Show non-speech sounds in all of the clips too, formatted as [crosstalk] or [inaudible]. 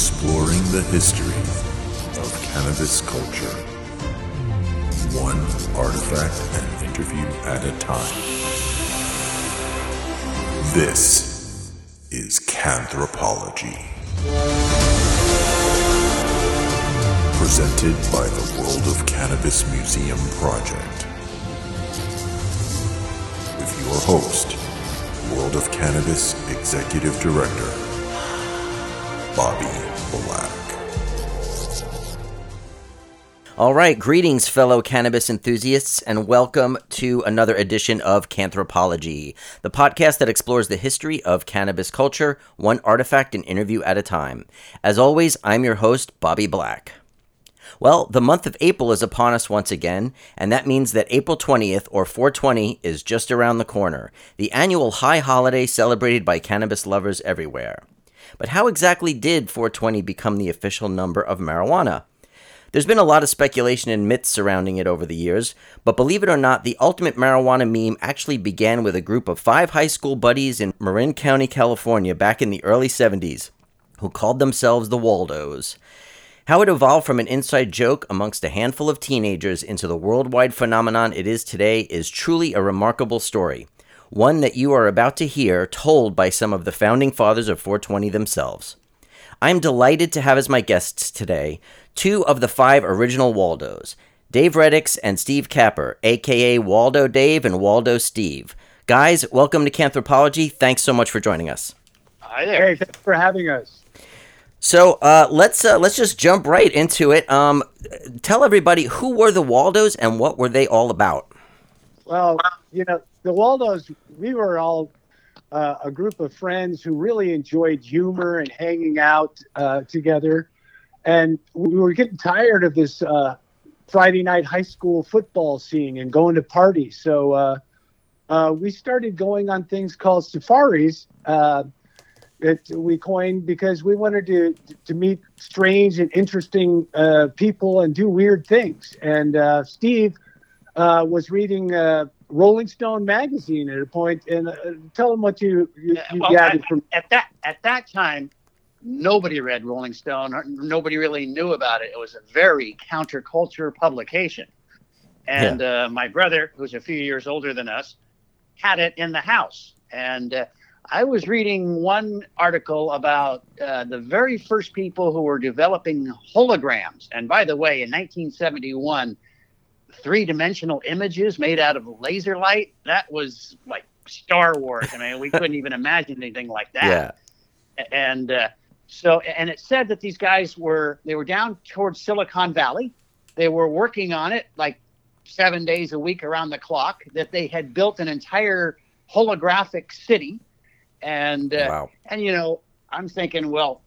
exploring the history of cannabis culture, one artifact and interview at a time. This is Cannthropology. Presented by the World of Cannabis Museum Project. With your host, World of Cannabis Executive Director, Bobby Black. All right, greetings, fellow cannabis enthusiasts, and welcome to another edition of Cannthropology, the podcast that explores the history of cannabis culture, one artifact and interview at a time. As always, I'm your host, Bobby Black. Well, the month of April is upon us once again, and that means that April 20th, or 420, is just around the corner, the annual high holiday celebrated by cannabis lovers everywhere. But how exactly did 420 become the official number of marijuana? There's been a lot of speculation and myths surrounding it over the years, but believe it or not, the ultimate marijuana meme actually began with a group of five high school buddies in Marin County, California, back in the early 70s, who called themselves the Waldos. How it evolved from an inside joke amongst a handful of teenagers into the worldwide phenomenon it is today is truly a remarkable story one that you are about to hear told by some of the founding fathers of 420 themselves. I'm delighted to have as my guests today two of the five original Waldos, Dave Reddix and Steve Capper, aka Waldo Dave and Waldo Steve. Guys, welcome to Cannthropology. Thanks so much for joining us. Hi there. Hey, thanks for having us. So uh, let's uh, let's just jump right into it. Um, tell everybody who were the Waldos and what were they all about. Well, you know, the Waldos, we were all uh, a group of friends who really enjoyed humor and hanging out uh, together. And we were getting tired of this uh, Friday night high school football scene and going to parties. So uh, uh, we started going on things called safaris uh, that we coined because we wanted to, to meet strange and interesting people and do weird things. And Steve was reading Rolling Stone magazine at a point, and uh, tell them what you you, you well, gathered at, from at that at that time. Nobody read Rolling Stone. Nobody really knew about it. It was a very counterculture publication, and yeah. uh, my brother, who's a few years older than us, had it in the house. And uh, I was reading one article about uh, the very first people who were developing holograms. And by the way, in 1971 three dimensional images made out of laser light. That was like Star Wars. I mean, we couldn't even imagine anything like that. Yeah. And uh, so, and it said that these guys were they were down towards Silicon Valley. They were working on it like seven days a week around the clock. That they had built an entire holographic city, and uh, wow. and you know, I'm thinking, well,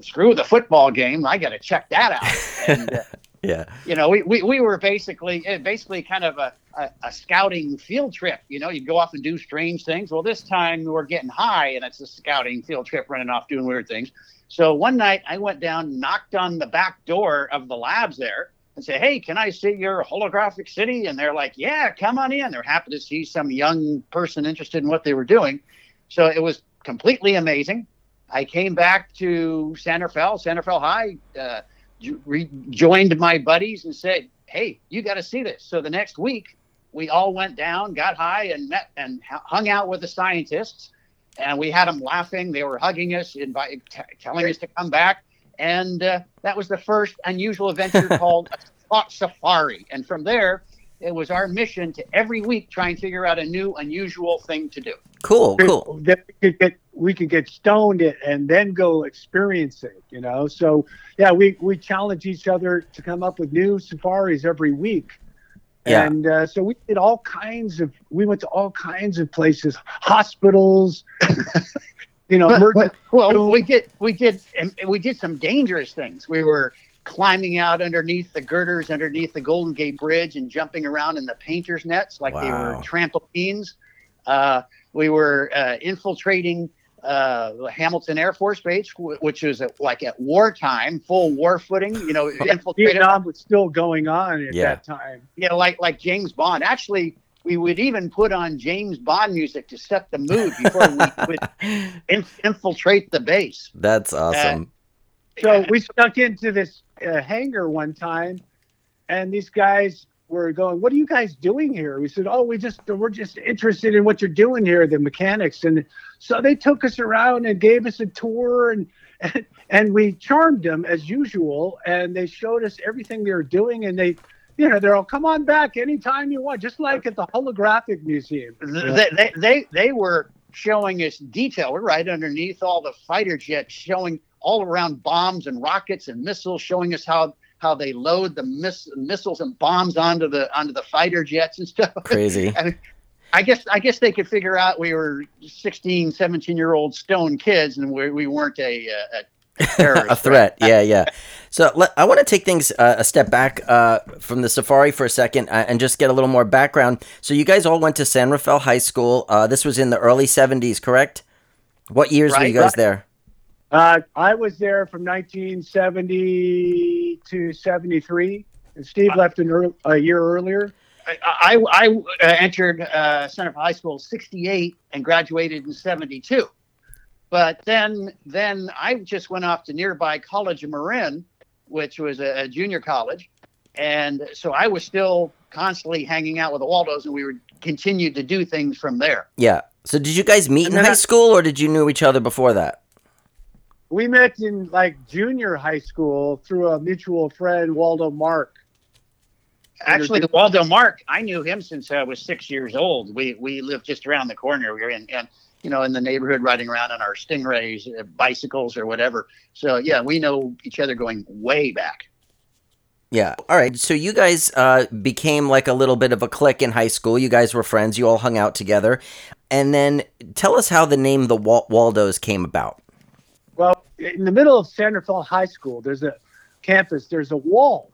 screw the football game. I got to check that out. [laughs] And uh, yeah. You know, we, we, we were basically eh, basically kind of a, a, a, scouting field trip. You know, you'd go off and do strange things. Well, this time we're getting high and it's a scouting field trip running off doing weird things. So one night I went down, knocked on the back door of the labs there and said, Hey, can I see your holographic city? And they're like, Yeah, come on in. They're happy to see some young person interested in what they were doing. So it was completely amazing. I came back to San Rafael, San Rafael High. Uh, rejoined my buddies and said, "Hey, you got to see this." So the next week, we all went down, got high, and met and hung out with the scientists, and we had them laughing. They were hugging us, inviting, t- telling us to come back, and uh, that was the first unusual adventure [laughs] called a safari. And from there, it was our mission to every week try and figure out a new, unusual thing to do. Cool, cool. That we could get we could get stoned it and then go experience it. You know, so yeah, we we challenge each other to come up with new safaris every week. Yeah. And uh, so we did all kinds of. We went to all kinds of places, hospitals. [laughs] you know, well, well, we did we did we did some dangerous things. We were climbing out underneath the girders underneath the Golden Gate Bridge and jumping around in the painters' nets like wow. they were trampolines. Uh, we were uh, infiltrating uh, Hamilton Air Force Base, which was at, like at wartime, full war footing. You know, [laughs] Vietnam was still going on at yeah. that time. Yeah, like like James Bond. Actually, we would even put on James Bond music to set the mood before we [laughs] would inf- infiltrate the base. That's awesome. So we stuck into this uh, hangar one time, and these guys were going, "What are you guys doing here?" We said, "Oh, we just we're just interested in what you're doing here, the mechanics." And so they took us around and gave us a tour, and and, [laughs] and we charmed them as usual. And they showed us everything they were doing, and they. You know, they're all come on back anytime you want, just like at the holographic museum. They, they, they, they were showing us detail. We're right underneath all the fighter jets, showing all around bombs and rockets and missiles, showing us how how they load the miss, missiles and bombs onto the onto the fighter jets and stuff. Crazy. [laughs] I, mean, I guess I guess they could figure out we were 16, 17 year old stone kids and we, we weren't a, a a [laughs] threat. Yeah, yeah. So let, I want to take things uh, a step back uh, from the safari for a second uh, and just get a little more background. So you guys all went to San Rafael High School. Uh, this was in the early '70s, correct? What years right, were you guys right. there? Uh, I was there from 1970 to 73, and Steve left an early, a year earlier. I, I, I uh, entered uh, San Rafael High School 68 and graduated in 72. But then, then I just went off to nearby College of Marin, which was a, a junior college, and so I was still constantly hanging out with the Waldos, and we were continued to do things from there. Yeah. So did you guys meet And in high I- school, or did you know each other before that? We met in like junior high school through a mutual friend, Waldo Mark. Actually, the Waldo Mark, I knew him since I was six years old. We we lived just around the corner. We were in, and you know, in the neighborhood, riding around on our Stingrays, uh, bicycles, or whatever. So yeah, we know each other going way back. Yeah. All right. So you guys uh, became like a little bit of a clique in high school. You guys were friends. You all hung out together. And then tell us how the name the Wal- Waldos came about. Well, in the middle of San Rafael High School, there's a campus. There's a wall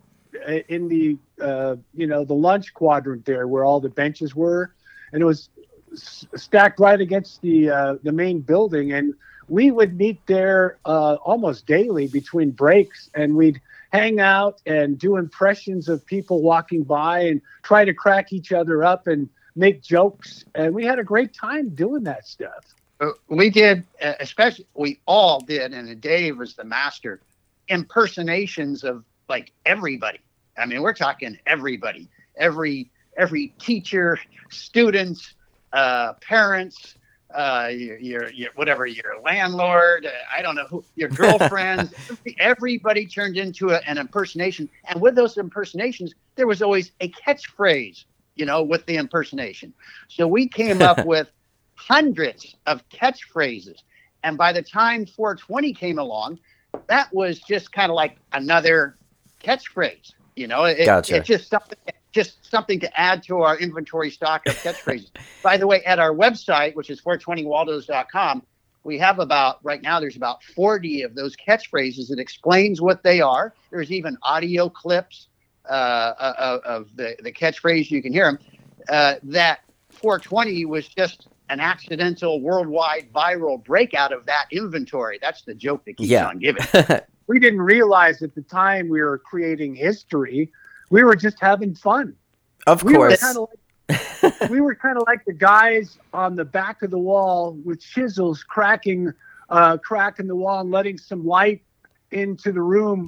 in the uh, you know the lunch quadrant there where all the benches were, and it was stacked right against the uh, the main building. And we would meet there uh, almost daily between breaks, and we'd hang out and do impressions of people walking by and try to crack each other up and make jokes. And we had a great time doing that stuff. Uh, we did, uh, especially we all did, and Dave was the master impersonations of like everybody. I mean, we're talking everybody, every every teacher, students, uh, parents, uh, your, your, your whatever your landlord, uh, I don't know who, your [laughs] girlfriends. everybody turned into a, an impersonation, and with those impersonations, there was always a catchphrase, you know, with the impersonation. So we came up [laughs] with hundreds of catchphrases. And by the time 420 came along, that was just kind of like another catchphrase. You know, it, Gotcha. it's just something, just something to add to our inventory stock of catchphrases. [laughs] by the way, at our website, which is 420waldos.com, we have about right now. There's about 40 of those catchphrases. It explains what they are. There's even audio clips uh, of, of the the catchphrase. You can hear them. Uh, that 420 was just an accidental worldwide viral breakout of that inventory. That's the joke that keeps Yeah. on giving. [laughs] we didn't realize at the time we were creating history. We were just having fun. of We were course. of like, we were kind of like the guys on the back of the wall with chisels cracking, uh, cracking the wall and letting some light into the room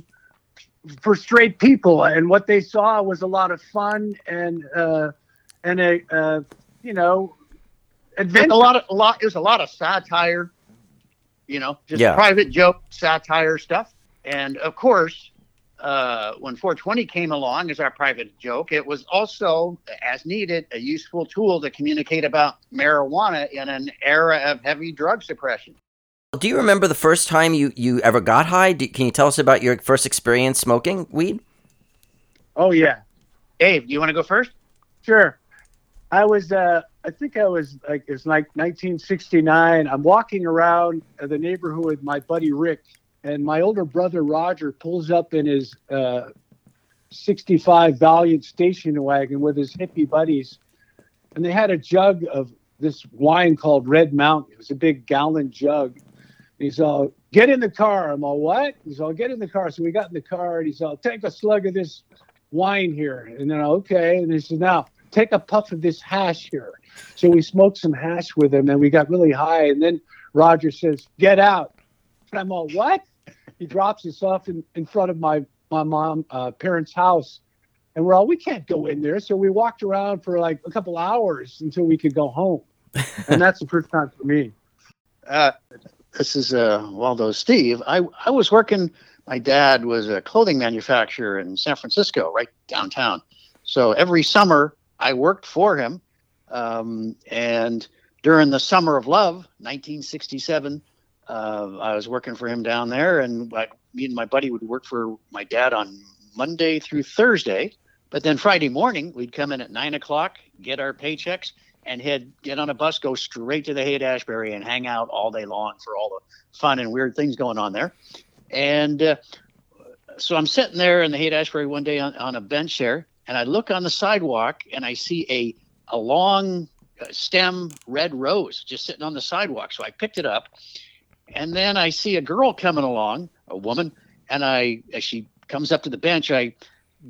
for straight people. And what they saw was a lot of fun and uh, and a uh, you know adventure. a lot of a lot. It was a lot of satire, you know, just Yeah. private joke satire stuff. And of course, uh, when 420 came along as our private joke, it was also, as needed, a useful tool to communicate about marijuana in an era of heavy drug suppression. Do you remember the first time you, you ever got high? Do, can you tell us about your first experience smoking weed? Oh yeah. Dave, do you want to go first? Sure. I was, uh, I think I was like, it's like 1969. I'm walking around the neighborhood with my buddy Rick, and my older brother Roger pulls up in his uh, 65 Valiant station wagon with his hippie buddies. And they had a jug of this wine called Red Mountain. It was a big gallon jug. He's all, get in the car. I'm all, what? He's all, get in the car. So we got in the car, and he's all, take a slug of this wine here. And then, okay. And he said, now take a puff of this hash here. So we smoked some hash with him and we got really high. And then Roger says, get out. And I'm all, what? he drops us off in, in front of my my mom uh, parents' house, and we're all we can't go in there. So we walked around for like a couple hours until we could go home, and that's the first time for me. Uh, this is uh, Waldo Steve. I I was working. My dad was a clothing manufacturer in San Francisco, right downtown. So every summer I worked for him, um, and during the summer of love, 1967, uh, I was working for him down there, and I, me and my buddy would work for my dad on Monday through Thursday. But then Friday morning, we'd come in at nine o'clock, get our paychecks, and head get on a bus, go straight to the Haight Ashbury, and hang out all day long for all the fun and weird things going on there. And uh, so I'm sitting there in the Haight Ashbury one day on, on a bench there, and I look on the sidewalk and I see a a long uh, stem red rose just sitting on the sidewalk. So I picked it up, and then I see a girl coming along, a woman, and I as she comes up to the bench, I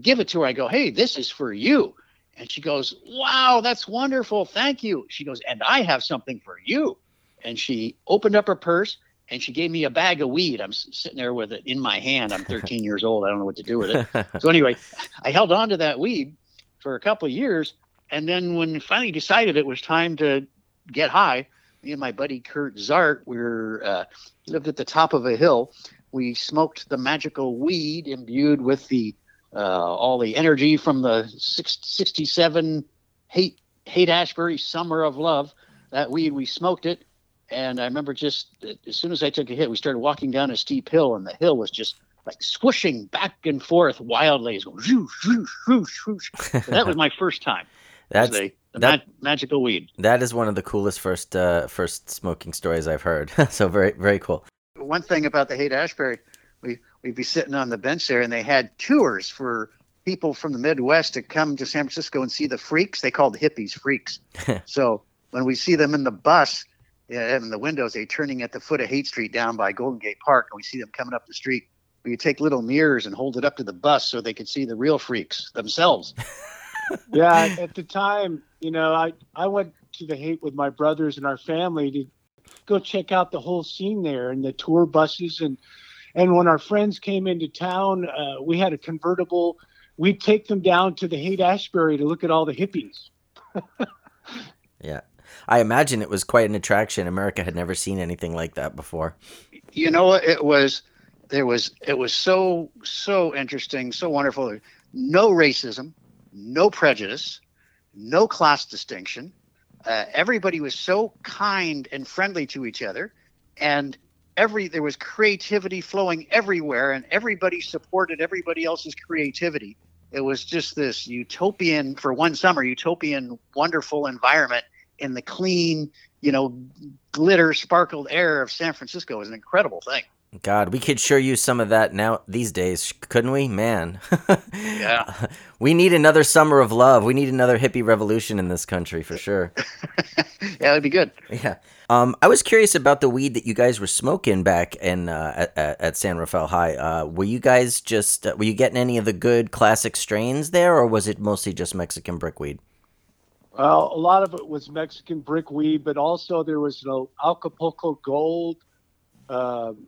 give it to her. I go, "Hey, this is for you." And she goes, Wow, that's wonderful. Thank you. She goes, And I have something for you. And she opened up her purse and she gave me a bag of weed. I'm sitting there with it in my hand. I'm 13 [laughs] years old. I don't know what to do with it. So, anyway, I held on to that weed for a couple of years. And then when we finally decided it was time to get high, me and my buddy Kurt Zart, we were, uh, lived at the top of a hill. We smoked the magical weed imbued with the uh, all the energy from the 67 hate Haight Ashbury Summer of Love. That weed, we smoked it, and I remember just as soon as I took a hit, we started walking down a steep hill, and the hill was just like swooshing back and forth wildly. Going, whoosh, whoosh, whoosh, whoosh. [laughs] That was my first time. That's the, the that- ma- magical weed. that is one of the coolest first uh, first smoking stories I've heard. [laughs] so very very cool. one thing about the Haight Ashbury, we we'd be sitting on the bench there, and they had tours for people from the Midwest to come to San Francisco and see the freaks. They called the hippies freaks. [laughs] so when we see them in the bus, yeah, in the windows, they turning at the foot of Haight Street down by Golden Gate Park, and we see them coming up the street. We take little mirrors and hold it up to the bus so they could see the real freaks themselves. [laughs] yeah, [laughs] at the time, you know, I I went to the Haight with my brothers and our family to go check out the whole scene there and the tour buses and and when our friends came into town, uh, we had a convertible. We'd take them down to the Haight Ashbury to look at all the hippies. [laughs] Yeah. I imagine it was quite an attraction. America had never seen anything like that before. you know it was there was it was so so interesting so wonderful no racism no prejudice no class distinction. Uh, everybody was so kind and friendly to each other and every there was creativity flowing everywhere and everybody supported everybody else's creativity. It was just this utopian for one summer utopian wonderful environment in the clean you know glitter sparkled air of san francisco. Was an incredible thing God, we could sure use some of that now these days, couldn't we? Man. Yeah. [laughs] we need another summer of love. We need another hippie revolution in this country for sure. [laughs] yeah that'd be good Yeah. Um, I was curious about the weed that you guys were smoking back in uh, at, at at San Rafael High. Uh, were you guys just uh, were you getting any of the good classic strains there, or was it mostly just Mexican brickweed? Well, a lot of it was Mexican brickweed, but also there was you know, Acapulco Gold, um,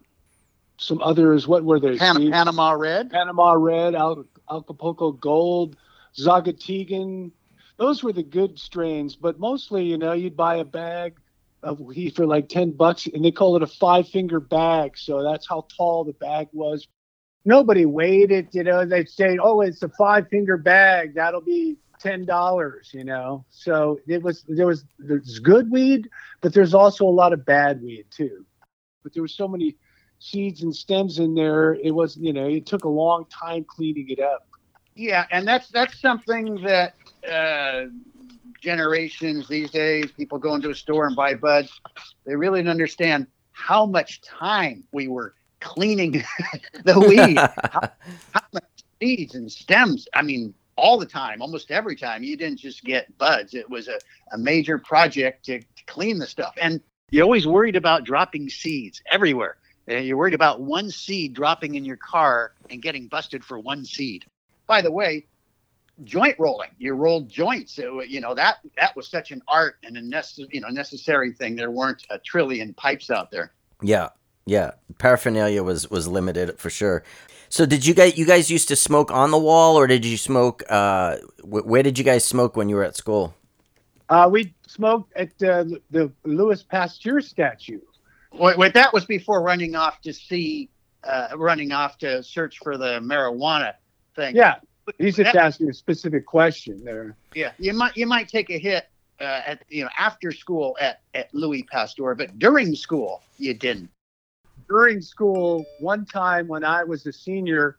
some others. What were they? Pan- panama red Panama Red, Al- Acapulco Gold, Zagategan. Those were the good strains, but mostly, you know, you'd buy a bag of weed for like 10 bucks and they call it a five finger bag. So that's how tall the bag was. Nobody weighed it, you know, they'd say, oh, it's a five finger bag. That'll be $10, you know? So it was, there was, there's good weed, but there's also a lot of bad weed too. But there were so many seeds and stems in there. It was, you know, it took a long time cleaning it up. yeah and that's that's something that uh, generations these days people go into a store and buy buds they really don't understand how much time we were cleaning [laughs] the weed [laughs] how, how much seeds and stems i mean all the time almost every time you didn't just get buds it was a, a major project to, to clean the stuff and you're always worried about dropping seeds everywhere you're worried about one seed dropping in your car and getting busted for one seed by the way joint rolling you rolled joints so, you know that that was such an art and a necess- you know necessary thing there weren't a trillion pipes out there Yeah. Yeah, paraphernalia was was limited for sure. So did you guys you guys used to smoke on the wall or did you smoke uh wh- where did you guys smoke when you were at school? Uh, we smoked at uh, the Louis Pasteur statue. Wait, wait, that was before running off to see, uh, running off to search for the marijuana thing. Yeah, he's just That- asking a specific question there. yeah. You might you might take a hit uh, at you know after school at at Louis Pasteur, but during school you didn't. During school, one time when I was a senior,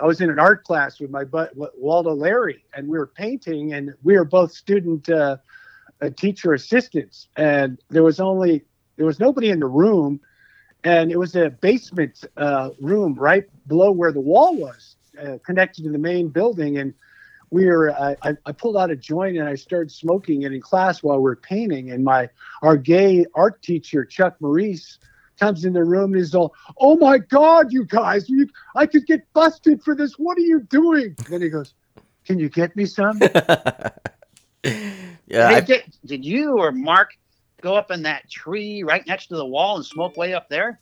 I was in an art class with my butt Waldo Larry, and we were painting, and we were both student uh, uh, teacher assistants, and there was only there was nobody in the room, and it was a basement uh, room right below where the wall was, uh, connected to the main building, and we were I, I- I pulled out a joint and I started smoking it in class while we were painting, and my our gay art teacher Chuck Maurice comes in the room and he's all, "Oh my God, you guys, you, I could get busted for this. What are you doing?" Then he goes, "Can you get me some?" [laughs] yeah, Hey, I, did, did you or Mark go up in that tree right next to the wall and smoke way up there?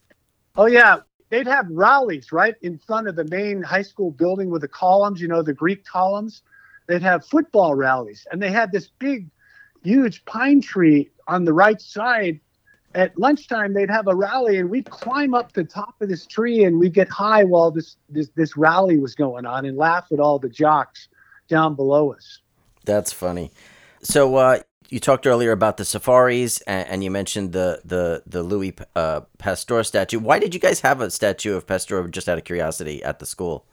Oh yeah, they'd have rallies right in front of the main high school building with the columns, you know, the Greek columns. They'd have football rallies, and they had this big, huge pine tree on the right side. At lunchtime, they'd have a rally, and we'd climb up the top of this tree, and we'd get high while this this this rally was going on, and laugh at all the jocks down below us. that's funny. So uh you talked earlier about the safaris and, and you mentioned the the the Louis uh, Pasteur statue. Why did you guys have a statue of Pasteur just out of curiosity at the school?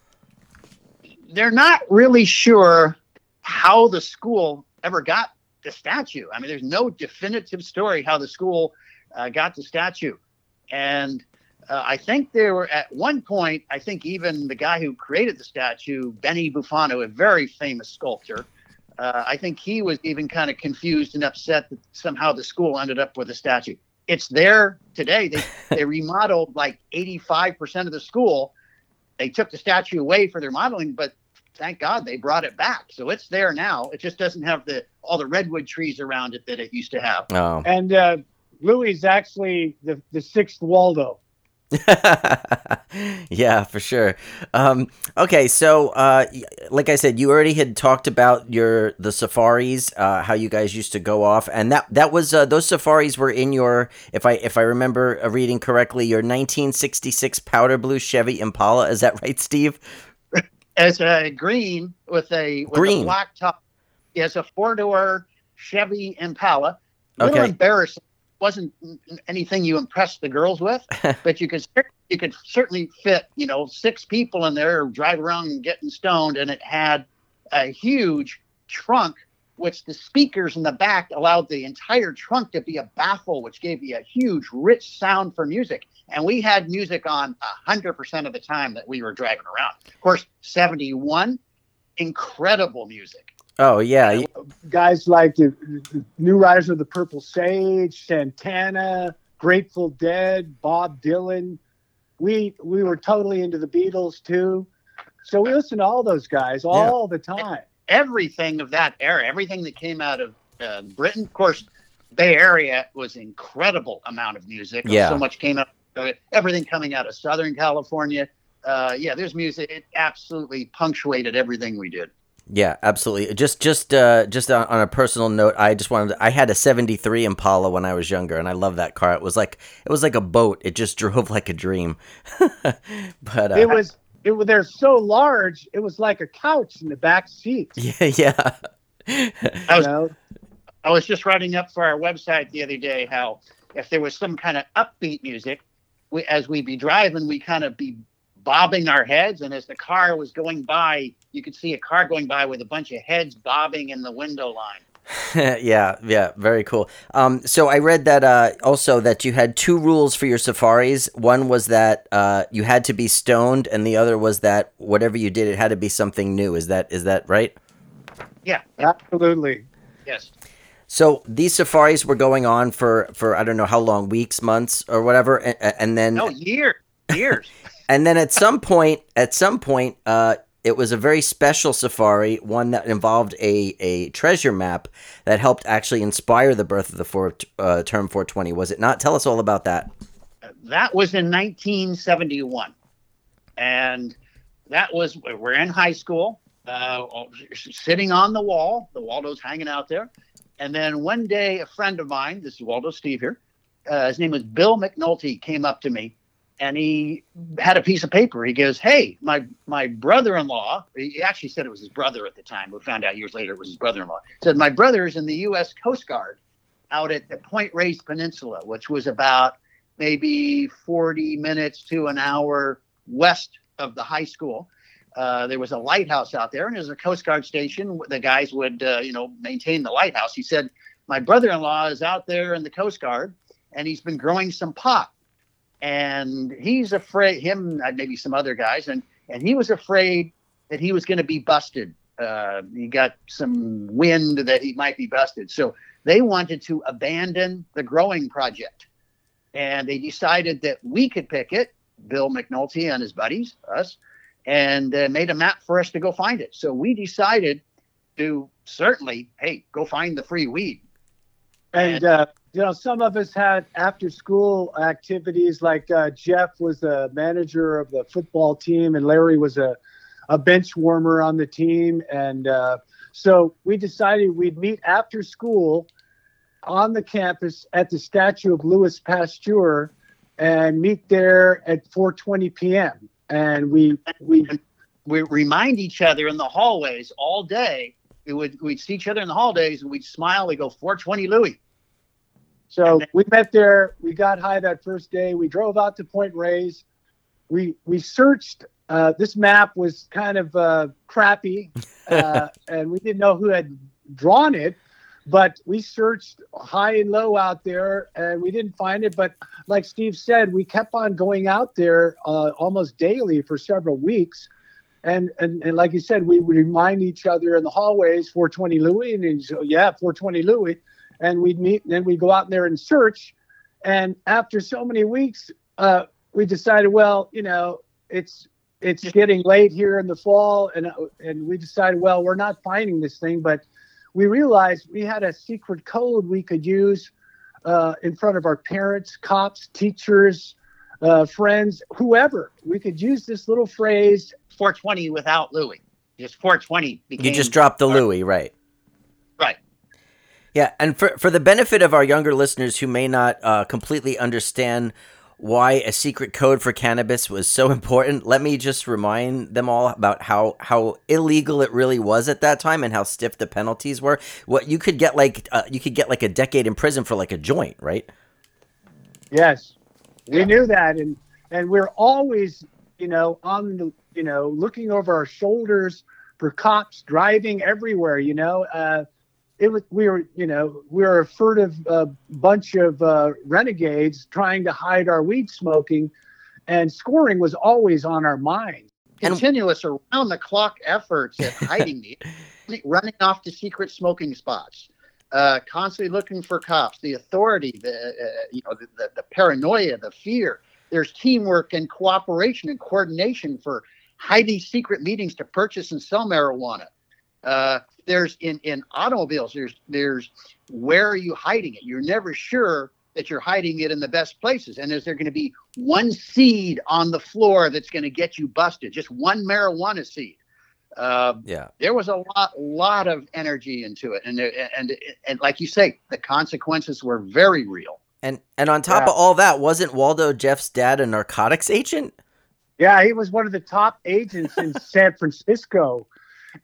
They're not really sure how the school ever got the statue. I mean, there's no definitive story how the school uh, got the statue, and uh, I think there were at one point. I think even the guy who created the statue, Benny Bufano, a very famous sculptor. Uh, I think he was even kind of confused and upset that somehow the school ended up with a statue. It's there today. They [laughs] they remodeled like 85% of the school. They took the statue away for their modeling, but thank God they brought it back. So it's there now. It just doesn't have the all the redwood trees around it that it used to have. Oh. And uh, Louis is actually the, the sixth Waldo. [laughs] yeah, for sure. Um, okay, so uh, like I said, you already had talked about your the safaris, uh, how you guys used to go off, and that that was uh, those safaris were in your, if I if I remember uh, reading correctly, your 1966 powder blue Chevy Impala. Is that right, Steve? As a green with a with Green. a black top. Yes, a four door Chevy Impala. A little Okay. embarrassing. Wasn't anything you impressed the girls with, [laughs] but you could you could certainly fit you know six people in there, drive around getting stoned, and it had a huge trunk, which the speakers in the back allowed the entire trunk to be a baffle, which gave you a huge, rich sound for music. And we had music on hundred percent of the time that we were driving around. Of course, seventy one, incredible music. Oh yeah, y- guys like the, the New Riders of the Purple Sage, Santana, Grateful Dead, Bob Dylan. We we were totally into the Beatles too. So we listened to all those guys all the time. everything of that era, everything that came out of uh, Britain. Of course, Bay Area was incredible amount of music. Yeah. so much came out. Everything coming out of Southern California. Uh, yeah, there's music. It absolutely punctuated everything we did. Yeah, absolutely. Just just uh, just on, on a personal note, I just wanted. To, I had a '73 Impala when I was younger, and I love that car. It was like it was like a boat. It just [laughs] drove like a dream. [laughs] but uh, It was it was they're so large. It was like a couch in the back seat. [laughs] yeah, yeah. I You was know? I was just writing up for our website the other day how if there was some kind of upbeat music, we, as we be driving, we kind of be bobbing our heads, and as the car was going by, you could see a car going by with a bunch of heads bobbing in the window line. [laughs] yeah, yeah, very cool. Um, so I read that uh, also that you had two rules for your safaris. One was that uh, you had to be stoned, and the other was that whatever you did, it had to be something new. Is that is that right? Yeah. Absolutely. Yes. So these safaris were going on for for I don't know how long, weeks, months, or whatever, and, and then No, years, years. [laughs] and then at some point, at some point, uh, it was a very special safari, one that involved a, a treasure map that helped actually inspire the birth of the four, uh, term 420. Was it not? Tell us all about that. that was in 1971, and that was we're in high school, uh, sitting on the wall. The Waldo's hanging out there, and then one day a friend of mine, this is Waldo Steve here, uh, his name was Bill McNulty, came up to me and he had a piece of paper. He goes, "Hey, my my brother-in-law." He actually said it was his brother at the time. We found out years later it was his brother-in-law. Said my brother is in the U.S. Coast Guard out at the Point Reyes Peninsula, which was about maybe 40 minutes to an hour west of the high school. Uh, there was a lighthouse out there, and there's a Coast Guard station. The guys would, uh, you know, maintain the lighthouse. He said, "My brother-in-law is out there in the Coast Guard, and he's been growing some pot." And he's afraid him maybe some other guys and and he was afraid that he was going to be busted. Uh, he got some wind that he might be busted. So they wanted to abandon the growing project. And they decided that we could pick it bill mcnulty and his buddies us and uh, made a map for us to go find it. So we decided to certainly hey go find the free weed. And uh, you know, some of us had after school activities like uh, Jeff was the manager of the football team and Larry was a, a bench warmer on the team. And uh, so we decided we'd meet after school on the campus at the statue of Louis Pasteur and meet there at 4:20 p.m. And we we we remind each other in the hallways all day. We would we'd see each other in the hallways and we'd smile. We go 420 Louis. So we met there. We got high that first day. We drove out to Point Reyes. We we searched. Uh, this map was kind of uh, crappy, [laughs] uh, and we didn't know who had drawn it. But we searched high and low out there, and we didn't find it. But like Steve said, we kept on going out there uh, almost daily for several weeks. And, and and like you said, we would remind each other in the hallways, 420 Louis, and he'd go, yeah, 420 Louis and we'd meet, and then we'd go out there and search. And after so many weeks, uh, we decided, well, you know, it's it's getting late here in the fall, and and we decided, well, we're not finding this thing, but we realized we had a secret code we could use uh, in front of our parents, cops, teachers, uh, friends, whoever. We could use this little phrase 420 without Louis. Just 420 became. You just dropped the Louis, right? Right. Yeah, and for for the benefit of our younger listeners who may not uh, completely understand why a secret code for cannabis was so [laughs] important, let me just remind them all about how how illegal it really was at that time and how stiff the penalties were. What you could get like uh, you could get like a decade in prison for like a joint, right? Yes, we yeah. knew that, and and we're always you know on the you know looking over our shoulders for cops driving everywhere. You know. Uh, it was we were you know we were a furtive uh, bunch of uh, renegades trying to hide our weed smoking, and scoring was always on our minds. Continuous around the clock efforts at hiding the [laughs] running off to secret smoking spots, uh, constantly looking for cops, the authority, the uh, you know the, the, the paranoia, the fear. There's teamwork and cooperation and coordination for hiding secret meetings to purchase and sell marijuana. Uh, there's in in automobiles there's there's where are you hiding it? You're never sure that you're hiding it in the best places. And is there going to be one seed on the floor that's going to get you busted? Just one marijuana seed. Uh, yeah. there was a lot lot of energy into it. And and and like you say the consequences were very real. And and on top yeah. of all that wasn't waldo jeff's dad a narcotics agent? Yeah he was one of the top agents in [laughs] san francisco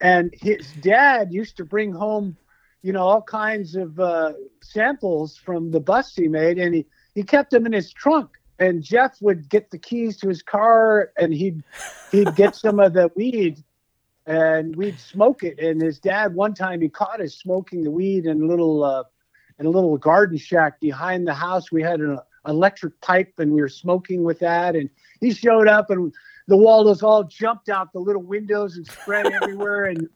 and his dad used to bring home, you know, all kinds of uh, samples from the busts he made, and he he kept them in his trunk. And Jeff would get the keys to his car, and he'd he'd get some of the weed, and we'd smoke it. And his dad, one time, he caught us smoking the weed in a little uh, in a little garden shack behind the house. We had an electric pipe, and we were smoking with that. And he showed up, and the Waldos all jumped out the little windows and spread [laughs] everywhere. And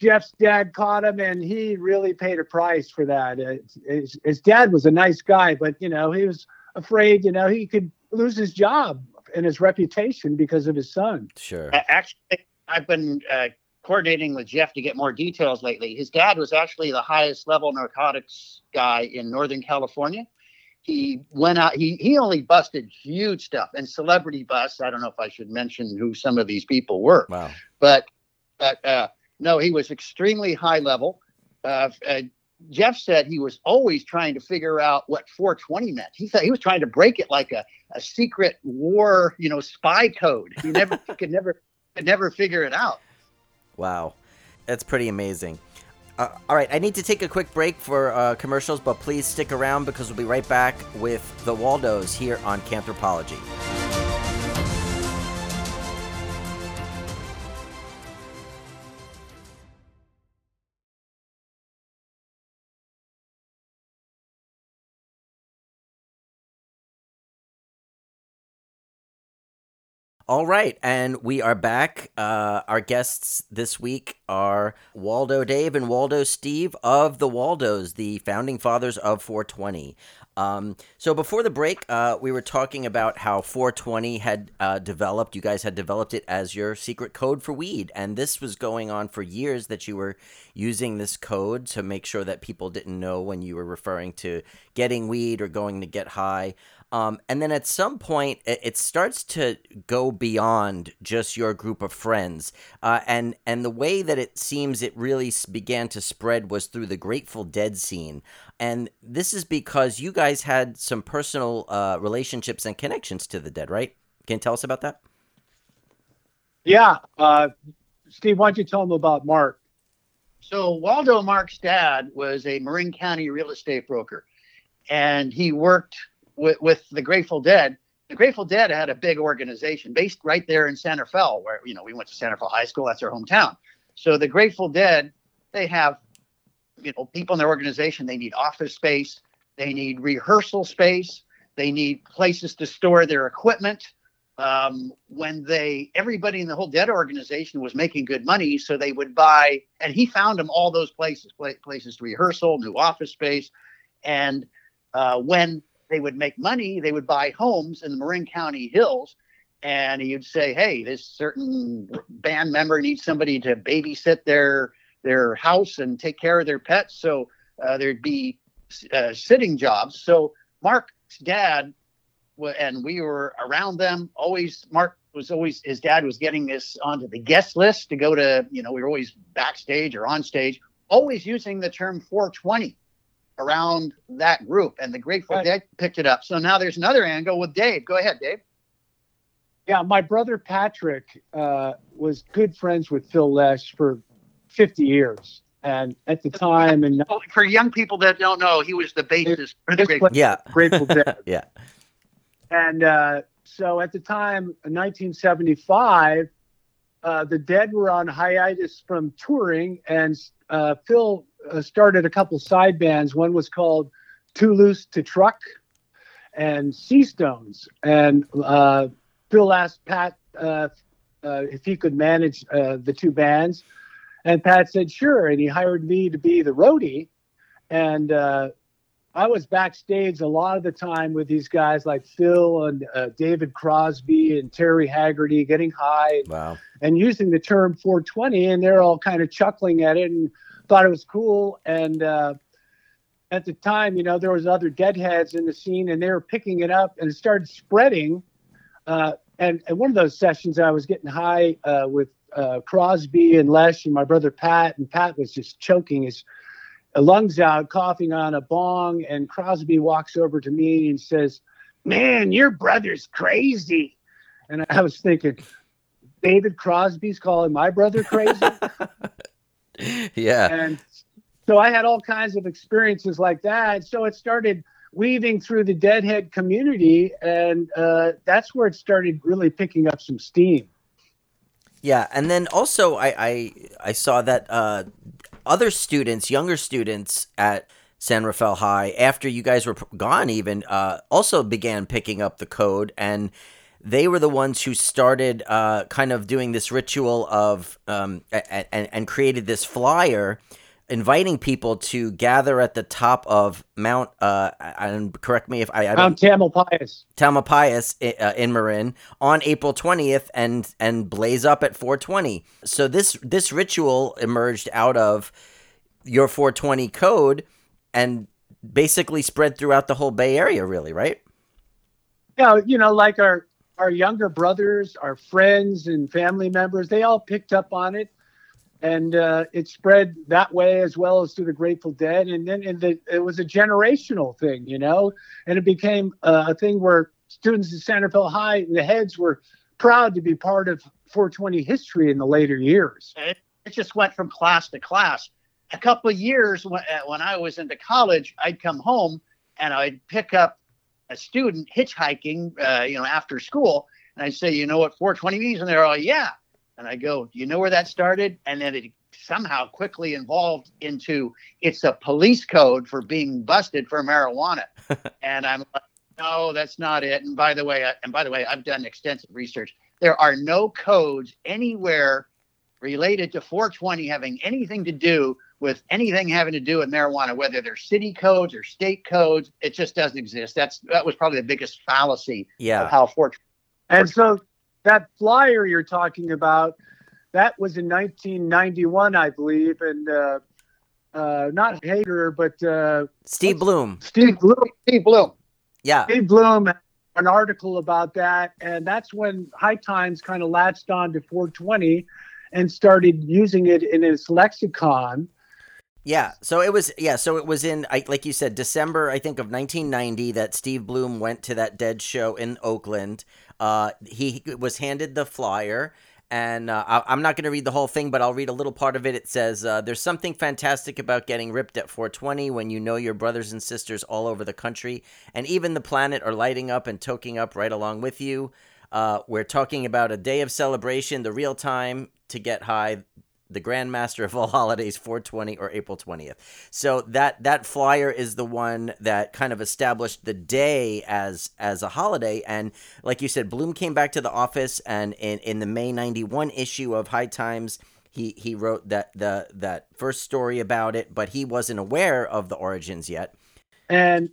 Jeff's dad caught him, and he really paid a price for that. His, his, dad was a nice guy, but you know he was afraid. You know he could lose his job and his reputation because of his son. Sure. Actually, I've been uh, coordinating with Jeff to get more details lately. His dad was actually the highest level narcotics guy in Northern California he went out. He he only busted huge stuff and celebrity busts. I don't know if I should mention who some of these people were, Wow. but but uh, no, he was extremely high level. Uh, uh, Jeff said he was always trying to figure out what 420 meant. He thought he was trying to break it like a, a secret war, you know, spy code. He never [laughs] could never could never figure it out. Wow. That's pretty amazing. Uh, all right, I need to take a quick break for uh, commercials, but please stick around because we'll be right back with the Waldos here on Cannthropology. All right, and we are back. Uh, our guests this week are Waldo Dave and Waldo Steve of the Waldos, the founding fathers of 420. Um, so before the break, uh, we were talking about how 420 had uh, developed. You guys had developed it as your secret code for weed, and this was going on for years. That you were using this code to make sure that people didn't know when you were referring to getting weed or going to get high. Um, and then at some point, it, it starts to go beyond just your group of friends. Uh, and and the way that it seems it really began to spread was through the Grateful Dead scene. And this is because you guys had some personal uh, relationships and connections to the dead, right? Can you tell us about that? Yeah. Uh, Steve, why don't you tell them about Mark? So Waldo Mark's dad was a Marin County real estate broker, and he worked with, with the Grateful Dead. The Grateful Dead had a big organization based right there in San Rafael, where you know we went to San Rafael High School. That's our hometown. So the Grateful Dead, they have you know people in their organization. They need office space. They need rehearsal space. They need places to store their equipment. Um, when they everybody in the whole dead organization was making good money, so they would buy, and he found them all those places, places to rehearsal, new office space, and uh, when they would make money, they would buy homes in the Marin County hills. And he'd say, "Hey, this certain band member needs somebody to babysit their their house and take care of their pets." So uh, there'd be uh, sitting jobs. So Mark's dad, and we were around them. Always, Mark was always his dad was getting us onto the guest list to go to. You know, we were always backstage or on stage, always using the term 420 around that group, and the Grateful Right. Dead picked it up. So now there's another angle with Dave. Go ahead, Dave. Yeah, my brother Patrick uh, was good friends with Phil Lesh for 50 years. And at the time, and [laughs] for young people that don't know, he was the bassist for the Grateful. was- Yeah, Grateful Dead. [laughs] yeah. And uh, so at the time, in 1975, uh, the Dead were on hiatus from touring, and uh, Phil uh, started a couple side bands. One was called Too Loose to Truck and Seastones. And uh, Phil asked Pat uh, uh, if he could manage uh, the two bands. And Pat said, sure. And he hired me to be the roadie. And I was backstage a lot of the time with these guys like Phil and uh, David Crosby and Terry Haggerty getting high Wow. and using the term 420, and they're all kind of chuckling at it and thought it was cool. And uh, at the time, you know, there was other deadheads in the scene, and they were picking it up, and it started spreading. Uh, and at one of those sessions, I was getting high uh, with uh, Crosby and Lesh and my brother Pat, and Pat was just choking his lungs out, coughing on a bong. And Crosby walks over to me and says, "Man, your brother's crazy." And I was thinking, David Crosby's calling my brother crazy. [laughs] yeah. and so I had all kinds of experiences like that. So it started weaving through the Deadhead community, and uh, that's where it started really picking up some steam. Yeah, and then also I I, I saw that uh, other students, younger students at San Rafael High, after you guys were gone, even uh, also began picking up the code, and they were the ones who started uh, kind of doing this ritual of um, and, and and created this flyer. Inviting people to gather at the top of Mount, uh, and correct me if I, I don't Mount Tamalpais. Tamalpais i- uh, in Marin on April 20th and and blaze up at 420. So this this ritual emerged out of your 420 code and basically spread throughout the whole Bay Area, really, right? Yeah, you know, like our our younger brothers, our friends and family members, they all picked up on it, and uh, it spread that way as well as to the Grateful Dead. And then and the, it was a generational thing, you know, and it became uh, a thing where students at Fe High, the heads were proud to be part of 420 history in the later years. It, it just went from class to class. A couple of years when, uh, when I was into college, I'd come home and I'd pick up a student hitchhiking, uh, you know, after school, and I'd say, you know what 420 means, and they're all, yeah, and I go, Do you know where that started? And then it somehow quickly evolved into it's a police code for being busted for marijuana, [laughs] and I'm like, no, that's not it. And by the way, I, and by the way, I've done extensive research. There are no codes anywhere related to 420 having anything to do with anything having to do with marijuana, whether they're city codes or state codes. It just doesn't exist. That's that was probably the biggest fallacy Yeah. of how 420. And so that flyer you're talking about, that was in 1991, I believe, and uh, uh, not Hager, but uh, Steve Bloom. Steve Bloom. Steve Bloom. Yeah. Steve Bloom an article about that, and that's when High Times kind of latched on to 420 and started using it in its lexicon. Yeah, so it was yeah, so it was in I, like you said December I think of 1990 that Steve Bloom went to that Dead show in Oakland. Uh, he was handed the flyer, and uh, I, I'm not going to read the whole thing, but I'll read a little part of it. It says, uh, "There's something fantastic about getting ripped at 420 when you know your brothers and sisters all over the country, and even the planet are lighting up and toking up right along with you." Uh, we're talking about a day of celebration, the real time to get high, the grandmaster of all holidays 420 or april 20th so that that flyer is the one that kind of established the day as as a holiday. And like you said bloom came back to the office and in in the may 91 issue of high times he he wrote that the that first story about it but he wasn't aware of the origins yet. And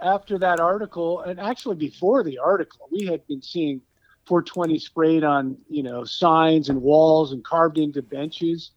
after that article, and actually before the article, we had been seeing 420 sprayed on, you know, signs and walls and carved into benches.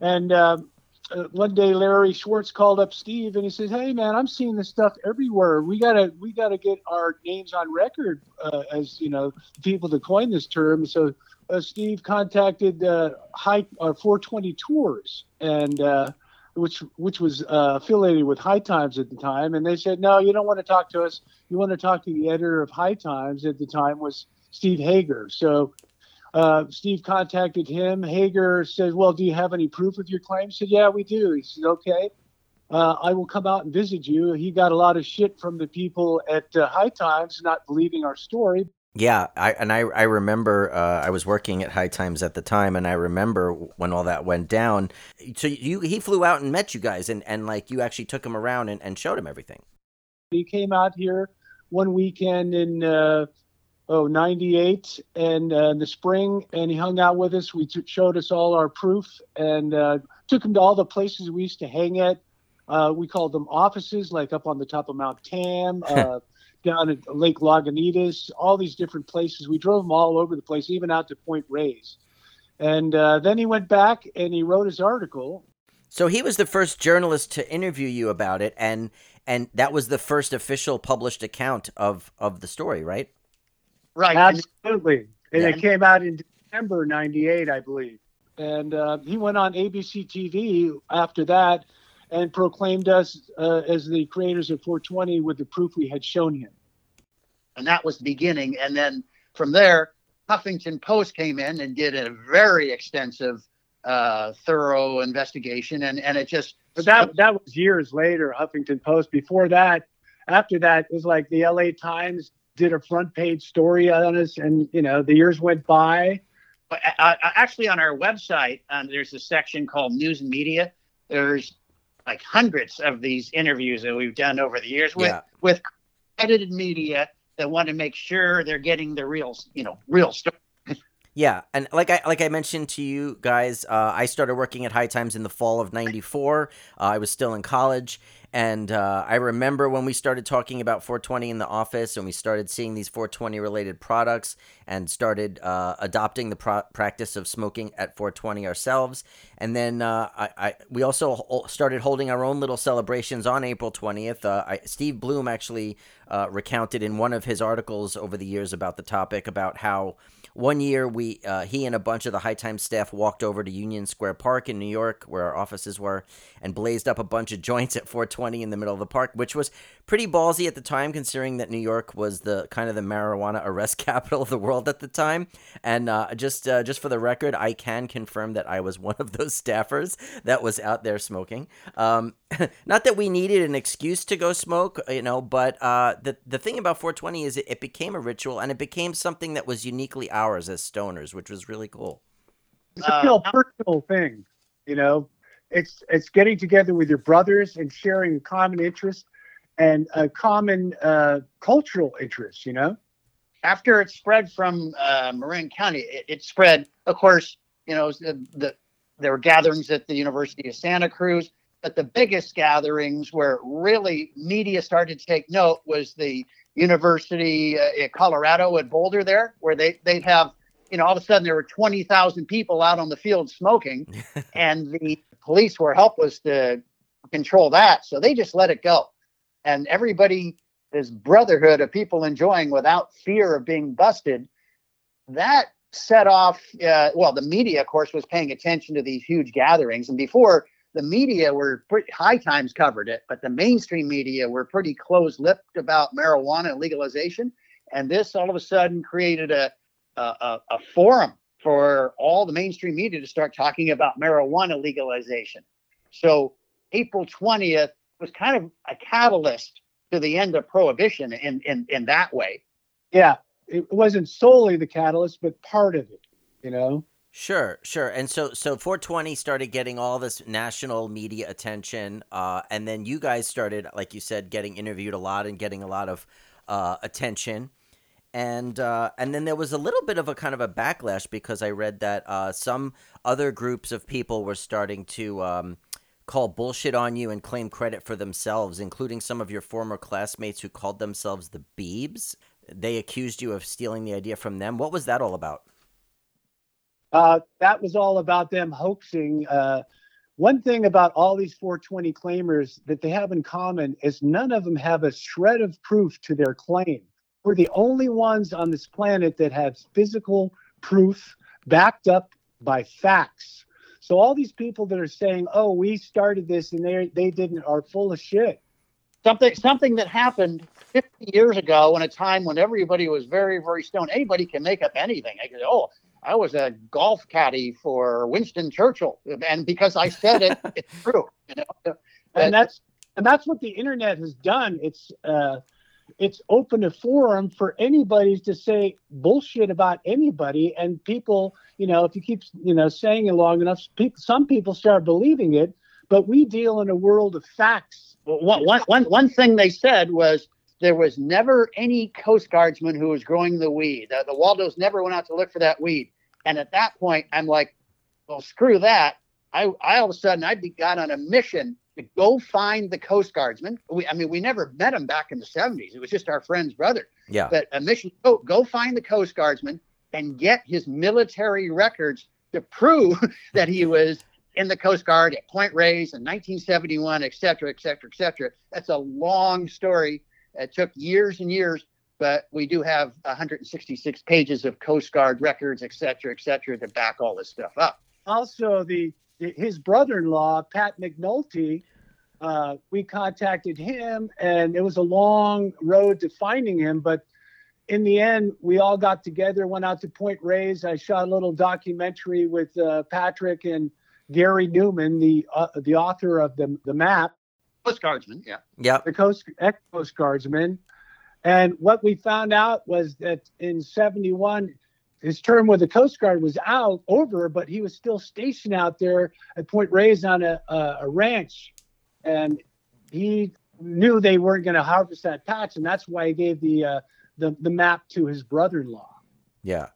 And um, uh, one day, Larry Schwartz called up Steve and he says, "Hey, man, I'm seeing this stuff everywhere. We gotta, we gotta get our names on record uh, as you know, people to coin this term." So uh, Steve contacted uh, High uh, 420 Tours and. Uh, which which was uh, affiliated with High Times at the time, and they said, "No, you don't want to talk to us. You want to talk to the editor of High Times at the time was Steve Hager." So uh, Steve contacted him. Hager said, "Well, do you have any proof of your claim?" He said, "Yeah, we do." He said, "Okay." Uh, I will come out and visit you. He got a lot of shit from the people at uh, High Times not believing our story, Yeah, I and I I remember uh, I was working at High Times at the time, and I remember when all that went down. So you he flew out and met you guys, and, and like you actually took him around and, and showed him everything. he came out here one weekend in uh, oh 98 and uh, in the spring and he hung out with us. We t- showed us all our proof and uh, took him to all the places we used to hang at. Uh, we called them offices like up on the top of mount tam [laughs] uh, down at lake lagunitas all these different places. We drove him all over the place even out to point reyes. And uh, then he went back and he wrote his article. So he was the first journalist to interview you about it, and and that was the first official published account of of the story, right? Right. Absolutely. And Yeah. it came out in December 98, I believe. And uh, he went on ABC TV after that and proclaimed us uh, as the creators of 420 with the proof we had shown him. and that was the beginning. And then from there, Huffington Post came in and did a very extensive, uh, thorough investigation, and and it just But that, that was years later, Huffington Post. Before that, after that, it was like the LA Times did a front page story on us. And, you know, the years went by. But, uh, uh, actually on our website, um, there's a section called News and Media. There's like hundreds of these interviews that we've done over the years with Yeah. with edited media that want to make sure they're getting the real, you know, real story. Yeah, and like I like I mentioned to you guys, uh, I started working at High Times in the fall of '94. Uh, I was still in college, And uh, I remember when we started talking about 420 in the office and we started seeing these 420 related products and started uh, adopting the pro- practice of smoking at 420 ourselves. And then uh, I, I, we also started holding our own little celebrations on April 20th. Uh, I, Steve Bloom actually uh, recounted in one of his articles over the years about the topic about how one year, we uh, he and a bunch of the High Times staff walked over to Union Square Park in New York, where our offices were, and blazed up a bunch of [laughs] joints at 420 in the middle of the park, which was pretty ballsy at the time, considering that New York was the kind of the marijuana [laughs] arrest capital of the world at the time. And uh, just uh, just for the record, I can confirm that I was [laughs] one of those staffers that was out there smoking. Um, [laughs] not that we needed an excuse to go smoke, you know, but uh, the the thing about 420 is it, it became a ritual and it became something that was uniquely ours as stoners, which was really cool. It's a real uh, personal thing, you know. It's it's getting together with your brothers and sharing a common interest and a common uh, cultural interest, you know. After it spread from uh, Marin County, it, it, spread. Of course, you know the, the there were gatherings at the University of Santa Cruz, but the biggest gatherings where really media started to take note was the University uh, in Colorado at Boulder there, where they they'd have you know all of a sudden there were twenty thousand people out on the field smoking, [laughs] and the police were helpless to control that, so they just let it go, and everybody this brotherhood of people enjoying without fear of being busted. That set off. Uh, well, the media, of course, was paying attention to these huge gatherings, and before the media were pretty high times covered it, but the mainstream media were pretty close-lipped about marijuana legalization. And this all of a sudden created a, a, a forum for all the mainstream media to start talking about marijuana legalization. So April 20th was kind of a catalyst to the end of prohibition in, in, in that way. Yeah, it wasn't solely the catalyst, but part of it, you know? Sure, sure. And so so 420 started getting all this national media attention uh, and then you guys started like you said getting interviewed a lot and getting a lot of uh, attention. And uh, and then there was a little bit of a kind of a backlash because I read that uh, some other groups of people were starting to um, call bullshit on you and claim credit for themselves, including some of your former classmates who called themselves the Beebs. They accused you of stealing the idea from them. What was that all about? Uh, that was all about them hoaxing. Uh, one thing about all these 420 claimers that they have in common is none of them have a shred of proof to their claim. We're the only ones on this planet that have physical proof backed up by facts. So all these people that are saying, "Oh, we started this and they they didn't," are full of shit. Something something that happened 50 years ago in a time when everybody was very very stoned. Anybody can make up anything. I go, "Oh, I was a golf caddy for Winston Churchill, and because I said it, it's true. You know? And that's and that's what the internet has done. It's uh, it's open a forum for anybody to say bullshit about anybody, and people, you know, if you keep you know saying it long enough, people, some people start believing it. But we deal in a world of facts. Well, one, one, one, thing they said was there was never any Coast Guardsman who was growing the weed. The, the Waldos never went out to look for that weed. And at that point, I'm like, well, screw that. I, I all of a sudden I got on a mission to go find the Coast Guardsman. We, I mean, we never met him back in the 70s. It was just our friend's brother. Yeah. But a mission go go find the Coast Guardsman and get his military records to prove [laughs] that he was in the Coast Guard at Point Reyes in 1971, et cetera, et cetera, et cetera. That's a long story. It took years and years, but we do have 166 pages of Coast Guard records, et cetera, et cetera, to back all this stuff up. Also, the his brother-in-law, Pat McNulty, uh, we contacted him, and it was a long road to finding him. But in the end, we all got together, went out to Point Reyes. I shot a little documentary with uh, Patrick and Gary Newman, the uh, the author of the the map. Coast Guardsman, yeah. Yeah. The Coast ex Coast Guardsman. And what we found out was that in 71, his term with the Coast Guard was out over, but he was still stationed out there at Point Reyes on a, a, a ranch. And he knew they weren't going to harvest that patch. And that's why he gave the, uh, the, the map to his brother in law. Yeah.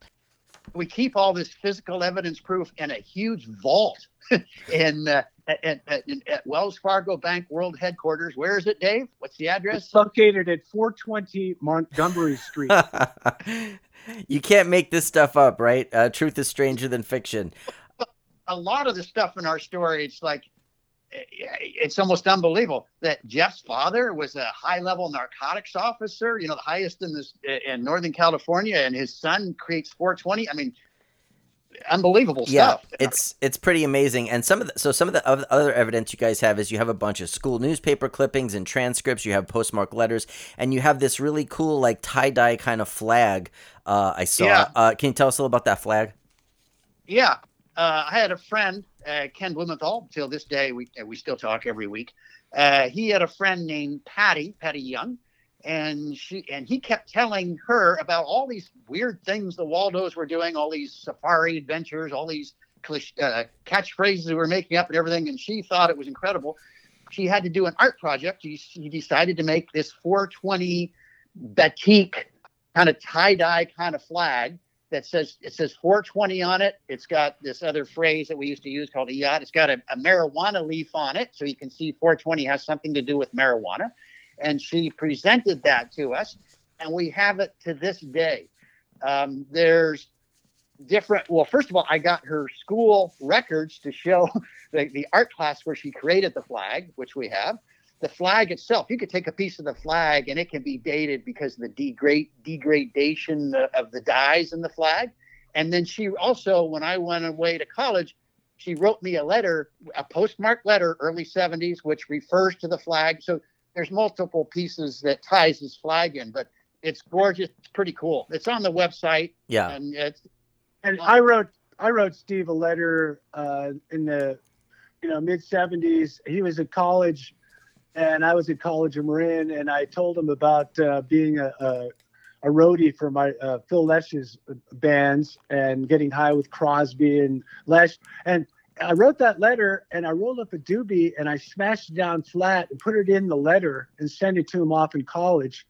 We keep all this physical evidence proof in a huge vault [laughs] in uh, at, at, at, at Wells Fargo Bank World Headquarters. Where is it, Dave? What's the address? It's located at 420 Montgomery Street. [laughs] you can't make this stuff up, right? Uh, truth is stranger than fiction. A lot of the stuff in our story, it's like it's almost unbelievable that Jeff's father was a high-level narcotics officer, you know, the highest in this in Northern California, and his son creates 420. I mean, unbelievable yeah, stuff. it's it's pretty amazing. And some of the, so some of the other evidence you guys have is you have a bunch of school newspaper clippings and transcripts. You have postmark letters, and you have this really cool like tie dye kind of flag. Uh, I saw. Yeah. Uh, can you tell us a little about that flag? Yeah, uh, I had a friend, uh, Ken Blumenthal. Till this day, we we still talk every week. Uh, he had a friend named Patty, Patty Young, and she and he kept telling her about all these weird things the Waldos were doing, all these safari adventures, all these uh, catchphrases we were making up and everything. And she thought it was incredible. She had to do an art project. She, she decided to make this 420 batik kind of tie dye kind of flag that says it says 420 on it. It's got this other phrase that we used to use called a yacht. It's got a, a marijuana leaf on it, so you can see 420 has something to do with marijuana and she presented that to us, and we have it to this day. Um, there's different. Well, first of all, I got her school records to show [laughs] the, the art class where she created the flag, which we have. The flag itself, you could take a piece of the flag and it can be dated because of the degrade, degradation of the dyes in the flag. And then she also, when I went away to college, she wrote me a letter, a postmark letter, early 70s, which refers to the flag. So there's multiple pieces that ties his flag in, but it's gorgeous. It's pretty cool. It's on the website. Yeah. And it's and I wrote I wrote Steve a letter uh, in the you know mid '70s. He was at college, and I was at College of Marin, and I told him about uh, being a, a, a roadie for my uh, Phil Lesh's bands and getting high with Crosby and Lesh, and I wrote that letter and I rolled up a doobie and I smashed it down flat and put it in the letter and sent it to him off in college.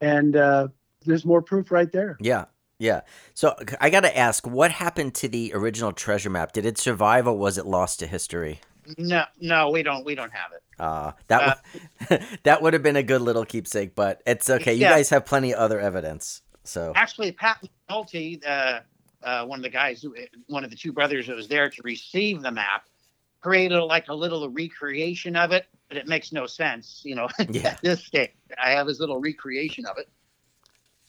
And uh, there's more proof right there. Yeah. Yeah. So I got to ask, what happened to the original treasure map? Did it survive or was it lost to history? No, no, we don't. We don't have it. Uh, that uh, w- [laughs] that would have been a good little keepsake, but it's okay. You yeah. guys have plenty of other evidence. So actually, Pat McNulty, uh, uh, one of the guys, one of the two brothers that was there to receive the map, created like a little recreation of it, but it makes no sense, you know, [laughs] yeah. at this stage. I have his little recreation of it.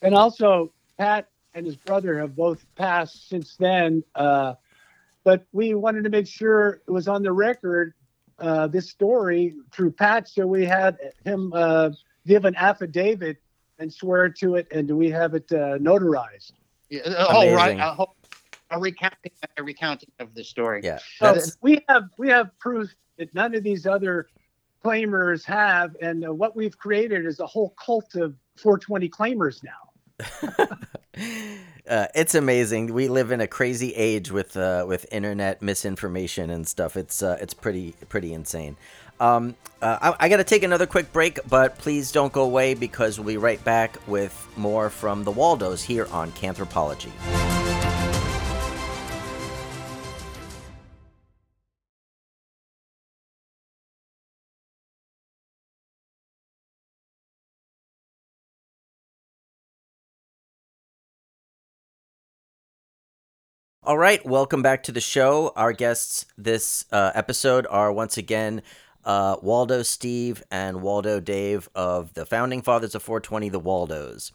And also, Pat and his brother have both passed since then. Uh, but we wanted to make sure it was on the record, uh, this story through Pat. So we had him uh, give an affidavit and swear to it, and we have it uh, notarized. Yeah, oh, right. A, a recounting, a recounting of the story. Yeah. So we have we have proof that none of these other claimers have, and uh, what we've created is a whole cult of 420 claimers now. [laughs] uh, it's amazing. We live in a crazy age with uh, with internet misinformation and stuff. It's uh, it's pretty pretty insane. Um, uh, I, I got to take another quick break, but please don't go away because we'll be right back with more from the Waldos here on Cannthropology. All right, welcome back to the show. Our guests this uh, episode are once again uh, Waldo Steve and Waldo Dave of the founding fathers of 420, the Waldos.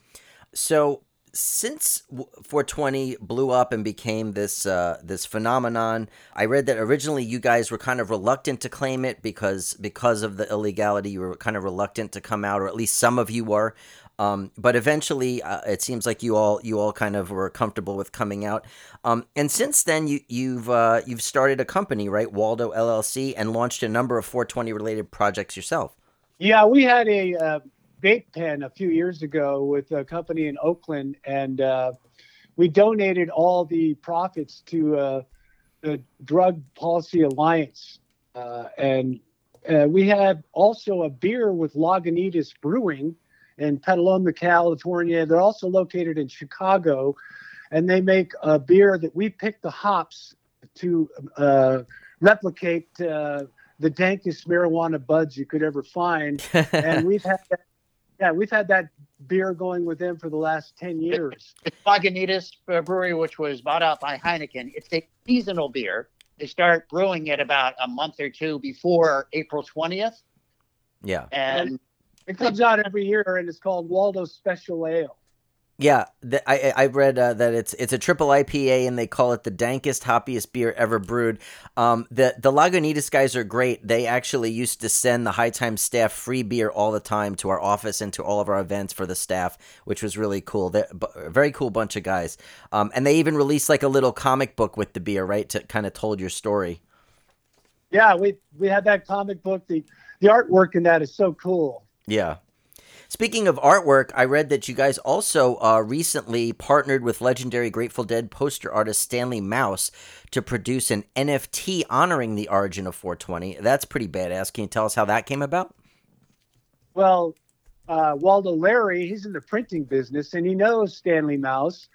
So since 420 blew up and became this uh, this phenomenon, I read that originally you guys were kind of reluctant to claim it because because of the illegality. You were kind of reluctant to come out, or at least some of you were. Um, but eventually, uh, it seems like you all you all kind of were comfortable with coming out. Um, and since then, you you've uh, you've started a company, right, Waldo LLC, and launched a number of 420 related projects yourself. Yeah, we had a uh, vape pen a few years ago with a company in Oakland, and uh, we donated all the profits to uh, the Drug Policy Alliance, uh, and we had also a beer with Lagunitas Brewing in Petaluma, California. They're also located in Chicago, and they make a beer that we pick the hops to uh, replicate uh, the dankest marijuana buds you could ever find, [laughs] and we've had that, yeah, we've had that beer going with them for the last ten years. It's Lagunitas Brewery, which was bought out by Heineken. It's a seasonal beer. They start brewing it about a month or two before April 20th. Yeah. And It comes out every year, and it's called Waldo Special Ale. Yeah, the, I I read uh, that it's it's a triple IPA and they call it the dankest hoppiest beer ever brewed. Um, the the Lagunitas guys are great. They actually used to send the High Time staff free beer all the time to our office and to all of our events for the staff, which was really cool. They're a very cool bunch of guys. Um, and they even released like a little comic book with the beer, right, to kind of told your story. Yeah, we we had that comic book. The the artwork in that is so cool. Yeah. Speaking of artwork, I read that you guys also uh, recently partnered with legendary Grateful Dead poster artist Stanley Mouse to produce an NFT honoring the origin of 420. That's pretty badass. Can you tell us how that came about? Well, uh, Waldo Larry, he's in the printing business, and he knows Stanley Mouse,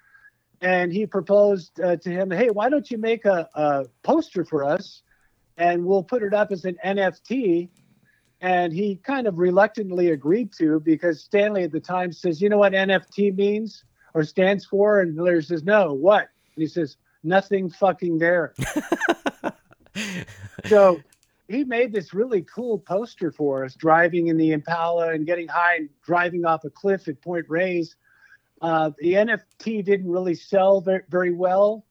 and he proposed uh, to him, "Hey, why don't you make a, a poster for us, and we'll put it up as an NFT." And he kind of reluctantly agreed to because Stanley at the time says, "You know what NFT means or stands for?" And Larry says, "No, what?" And he says, "Nothing fucking there." [laughs] so he made this really cool poster for us driving in the Impala and getting high and driving off a cliff at Point Reyes. Uh, the NFT didn't really sell very, very well,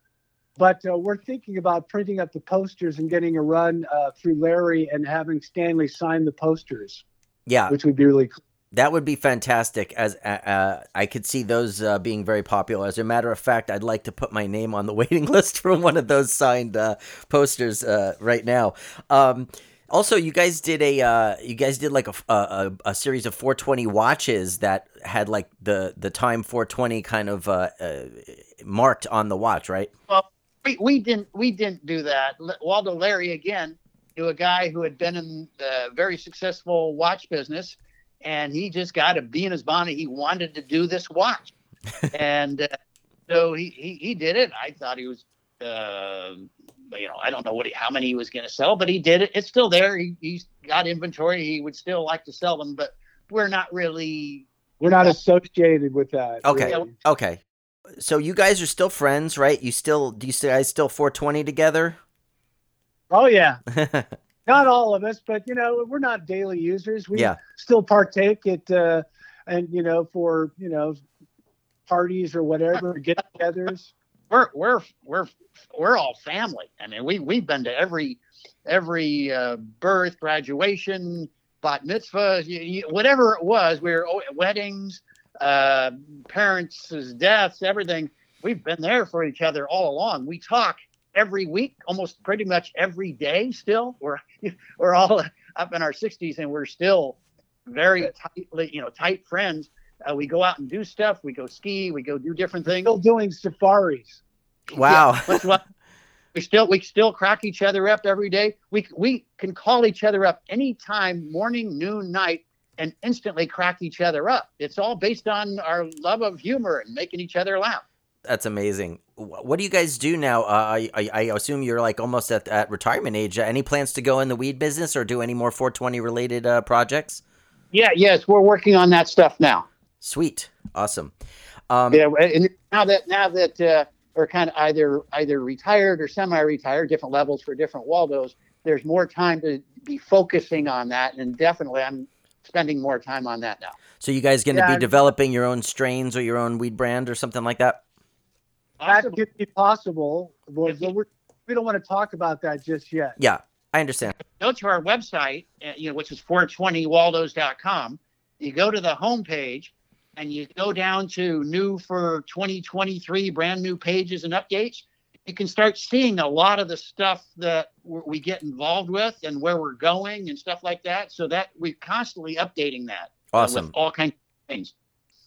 but uh, we're thinking about printing up the posters and getting a run uh, through Larry and having Stanley sign the posters, Yeah, which would be really cool. that would be fantastic. As uh, uh, I could see those uh, being very popular. As a matter of fact, I'd like to put my name on the [laughs] waiting list for one of those signed uh, posters uh, right now. Um, also, you guys did a uh, you guys did like a, a a series of 420 watches that had like the the time 420 kind of uh, uh, marked on the watch, right? well, we, we didn't we didn't do that. Waldo Larry again knew a guy who had been in the very successful watch business, and he just got a bee in his bonnet. He wanted to do this watch, [laughs] and uh, so he, he he did it. I thought he was, uh, you know, I don't know what he, how many he was going to sell, but he did it. It's still there. He, he's got inventory. He would still like to sell them, but we're not really. We're not associated with that. Okay. really. Okay. So you guys are still friends, right? You still do you guys still 420 together? Oh yeah. [laughs] not all of us, but you know, we're not daily users. We Yeah. still partake at, uh, and you know, for you know, parties or whatever, get-togethers. we're we're we're we're all family. I mean, we we've been to every every uh, birth, graduation, bat mitzvah, you, you, whatever it was. We were oh, weddings, uh, parents' deaths, everything. We've been there for each other all along. We talk every week, almost pretty much every day. Still, we're [laughs] we're all up in our 60s, and we're still very tightly, you know, tight friends. Uh, we go out and do stuff. We go ski. We go do different things. Still doing safaris. [laughs] Wow. That's what we still we still crack each other up every day. We we can call each other up anytime, morning, noon, night, and instantly crack each other up. It's all based on our love of humor and making each other laugh. That's amazing. What do you guys do now? Uh, I, I I assume you're like almost at, at retirement age. Uh, any plans to go in the weed business or do any more 420 related uh, projects? Yeah, yes, we're working on that stuff now. Sweet, awesome. Um, Yeah, and now that now that uh, we're kind of either either retired or semi-retired, different levels for different Waldos. There's more time to be focusing on that, and definitely I'm spending more time on that now. So you guys going to Yeah, be developing your own strains or your own weed brand or something like that? That could be possible, but we're, don't want to talk about that just yet. Yeah, I understand. go to our website, uh, you know, which is 420waldos.com. You go to the homepage and you go down to new for 2023, brand new pages and updates. You can start seeing a lot of the stuff that we get involved with and where we're going and stuff like that. So that we're constantly updating that Awesome. all kinds of things.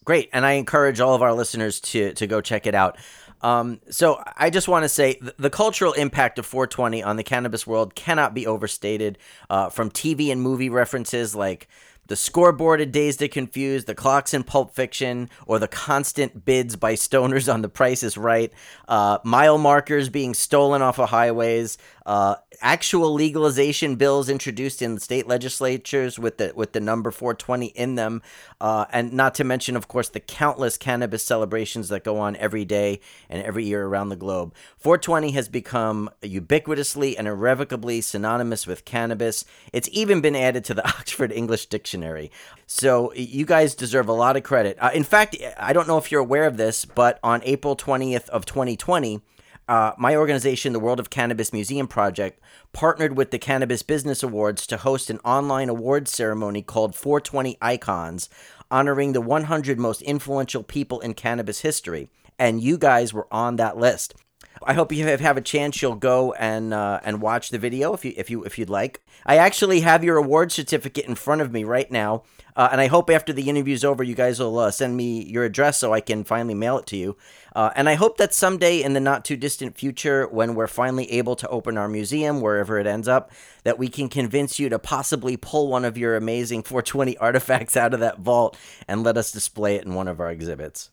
Great, and I encourage all of our listeners to to go check it out. Um, so I just want to say th- the cultural impact of 420 on the cannabis world cannot be overstated. Uh, from TV and movie references like the scoreboard at Dazed and Confused, the clocks in Pulp Fiction, or the constant bids by stoners on The Price is Right, uh, mile markers being stolen off of highways, uh, actual legalization bills introduced in state legislatures with the with the number 420 in them, uh, and not to mention, of course, the countless cannabis celebrations that go on every day and every year around the globe. 420 has become ubiquitously and irrevocably synonymous with cannabis. It's even been added to the [laughs] Oxford English Dictionary. So you guys deserve a lot of credit. Uh, in fact, I don't know if you're aware of this, but on April 20th of 2020 uh, my organization, the World of Cannabis Museum Project, partnered with the Cannabis Business Awards to host an online awards ceremony called 420 Icons, honoring the 100 most influential people in cannabis history. And you guys were on that list. I hope you have, have a chance. You'll go and uh, and watch the video if you if you if you'd like. I actually have your award certificate in front of me right now, uh, and I hope after the interview's over, you guys will uh, send me your address so I can finally mail it to you. Uh, and I hope that someday in the not too distant future, when we're finally able to open our museum, wherever it ends up, that we can convince you to possibly pull one of your amazing 420 artifacts out of that vault and let us display it in one of our exhibits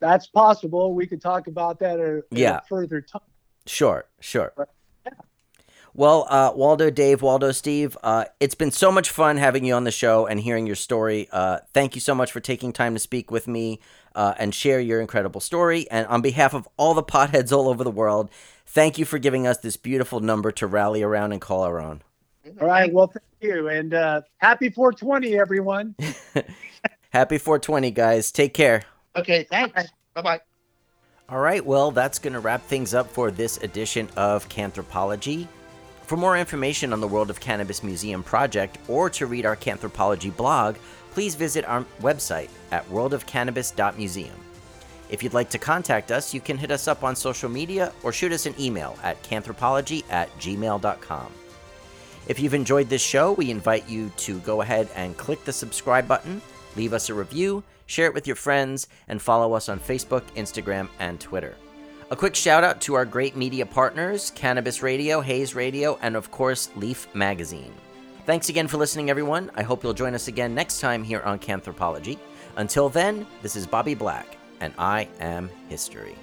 that's possible. We could talk about that at, yeah. further time. Sure, sure. yeah. Well, uh, Waldo, Dave, Waldo, Steve, uh, it's been so much fun having you on the show and hearing your story. Uh, thank you so much for taking time to speak with me uh, and share your incredible story. And on behalf of all the potheads all over the world, thank you for giving us this beautiful number to rally around and call our own. All right. Well, thank you. And uh, happy 420, everyone. [laughs] happy 420, guys. Take care. Okay, thanks. Bye bye. All right, well, that's going to wrap things up for this edition of Cannthropology. For more information on the World of Cannabis Museum project or to read our Cannthropology blog, please visit our website at worldofcannabis.museum. If you'd like to contact us, you can hit us up on social media or shoot us an email at cannthropology at gmail.com. If you've enjoyed this show, we invite you to go ahead and click the subscribe button, leave us a review, share it with your friends, and follow us on Facebook, Instagram, and Twitter. A quick shout out to our great media partners Cannabis Radio, Hayes Radio, and of course, Leaf Magazine. Thanks again for listening, everyone. I hope you'll join us again next time here on Cannthropology. Until then, this is Bobby Black, and I am history.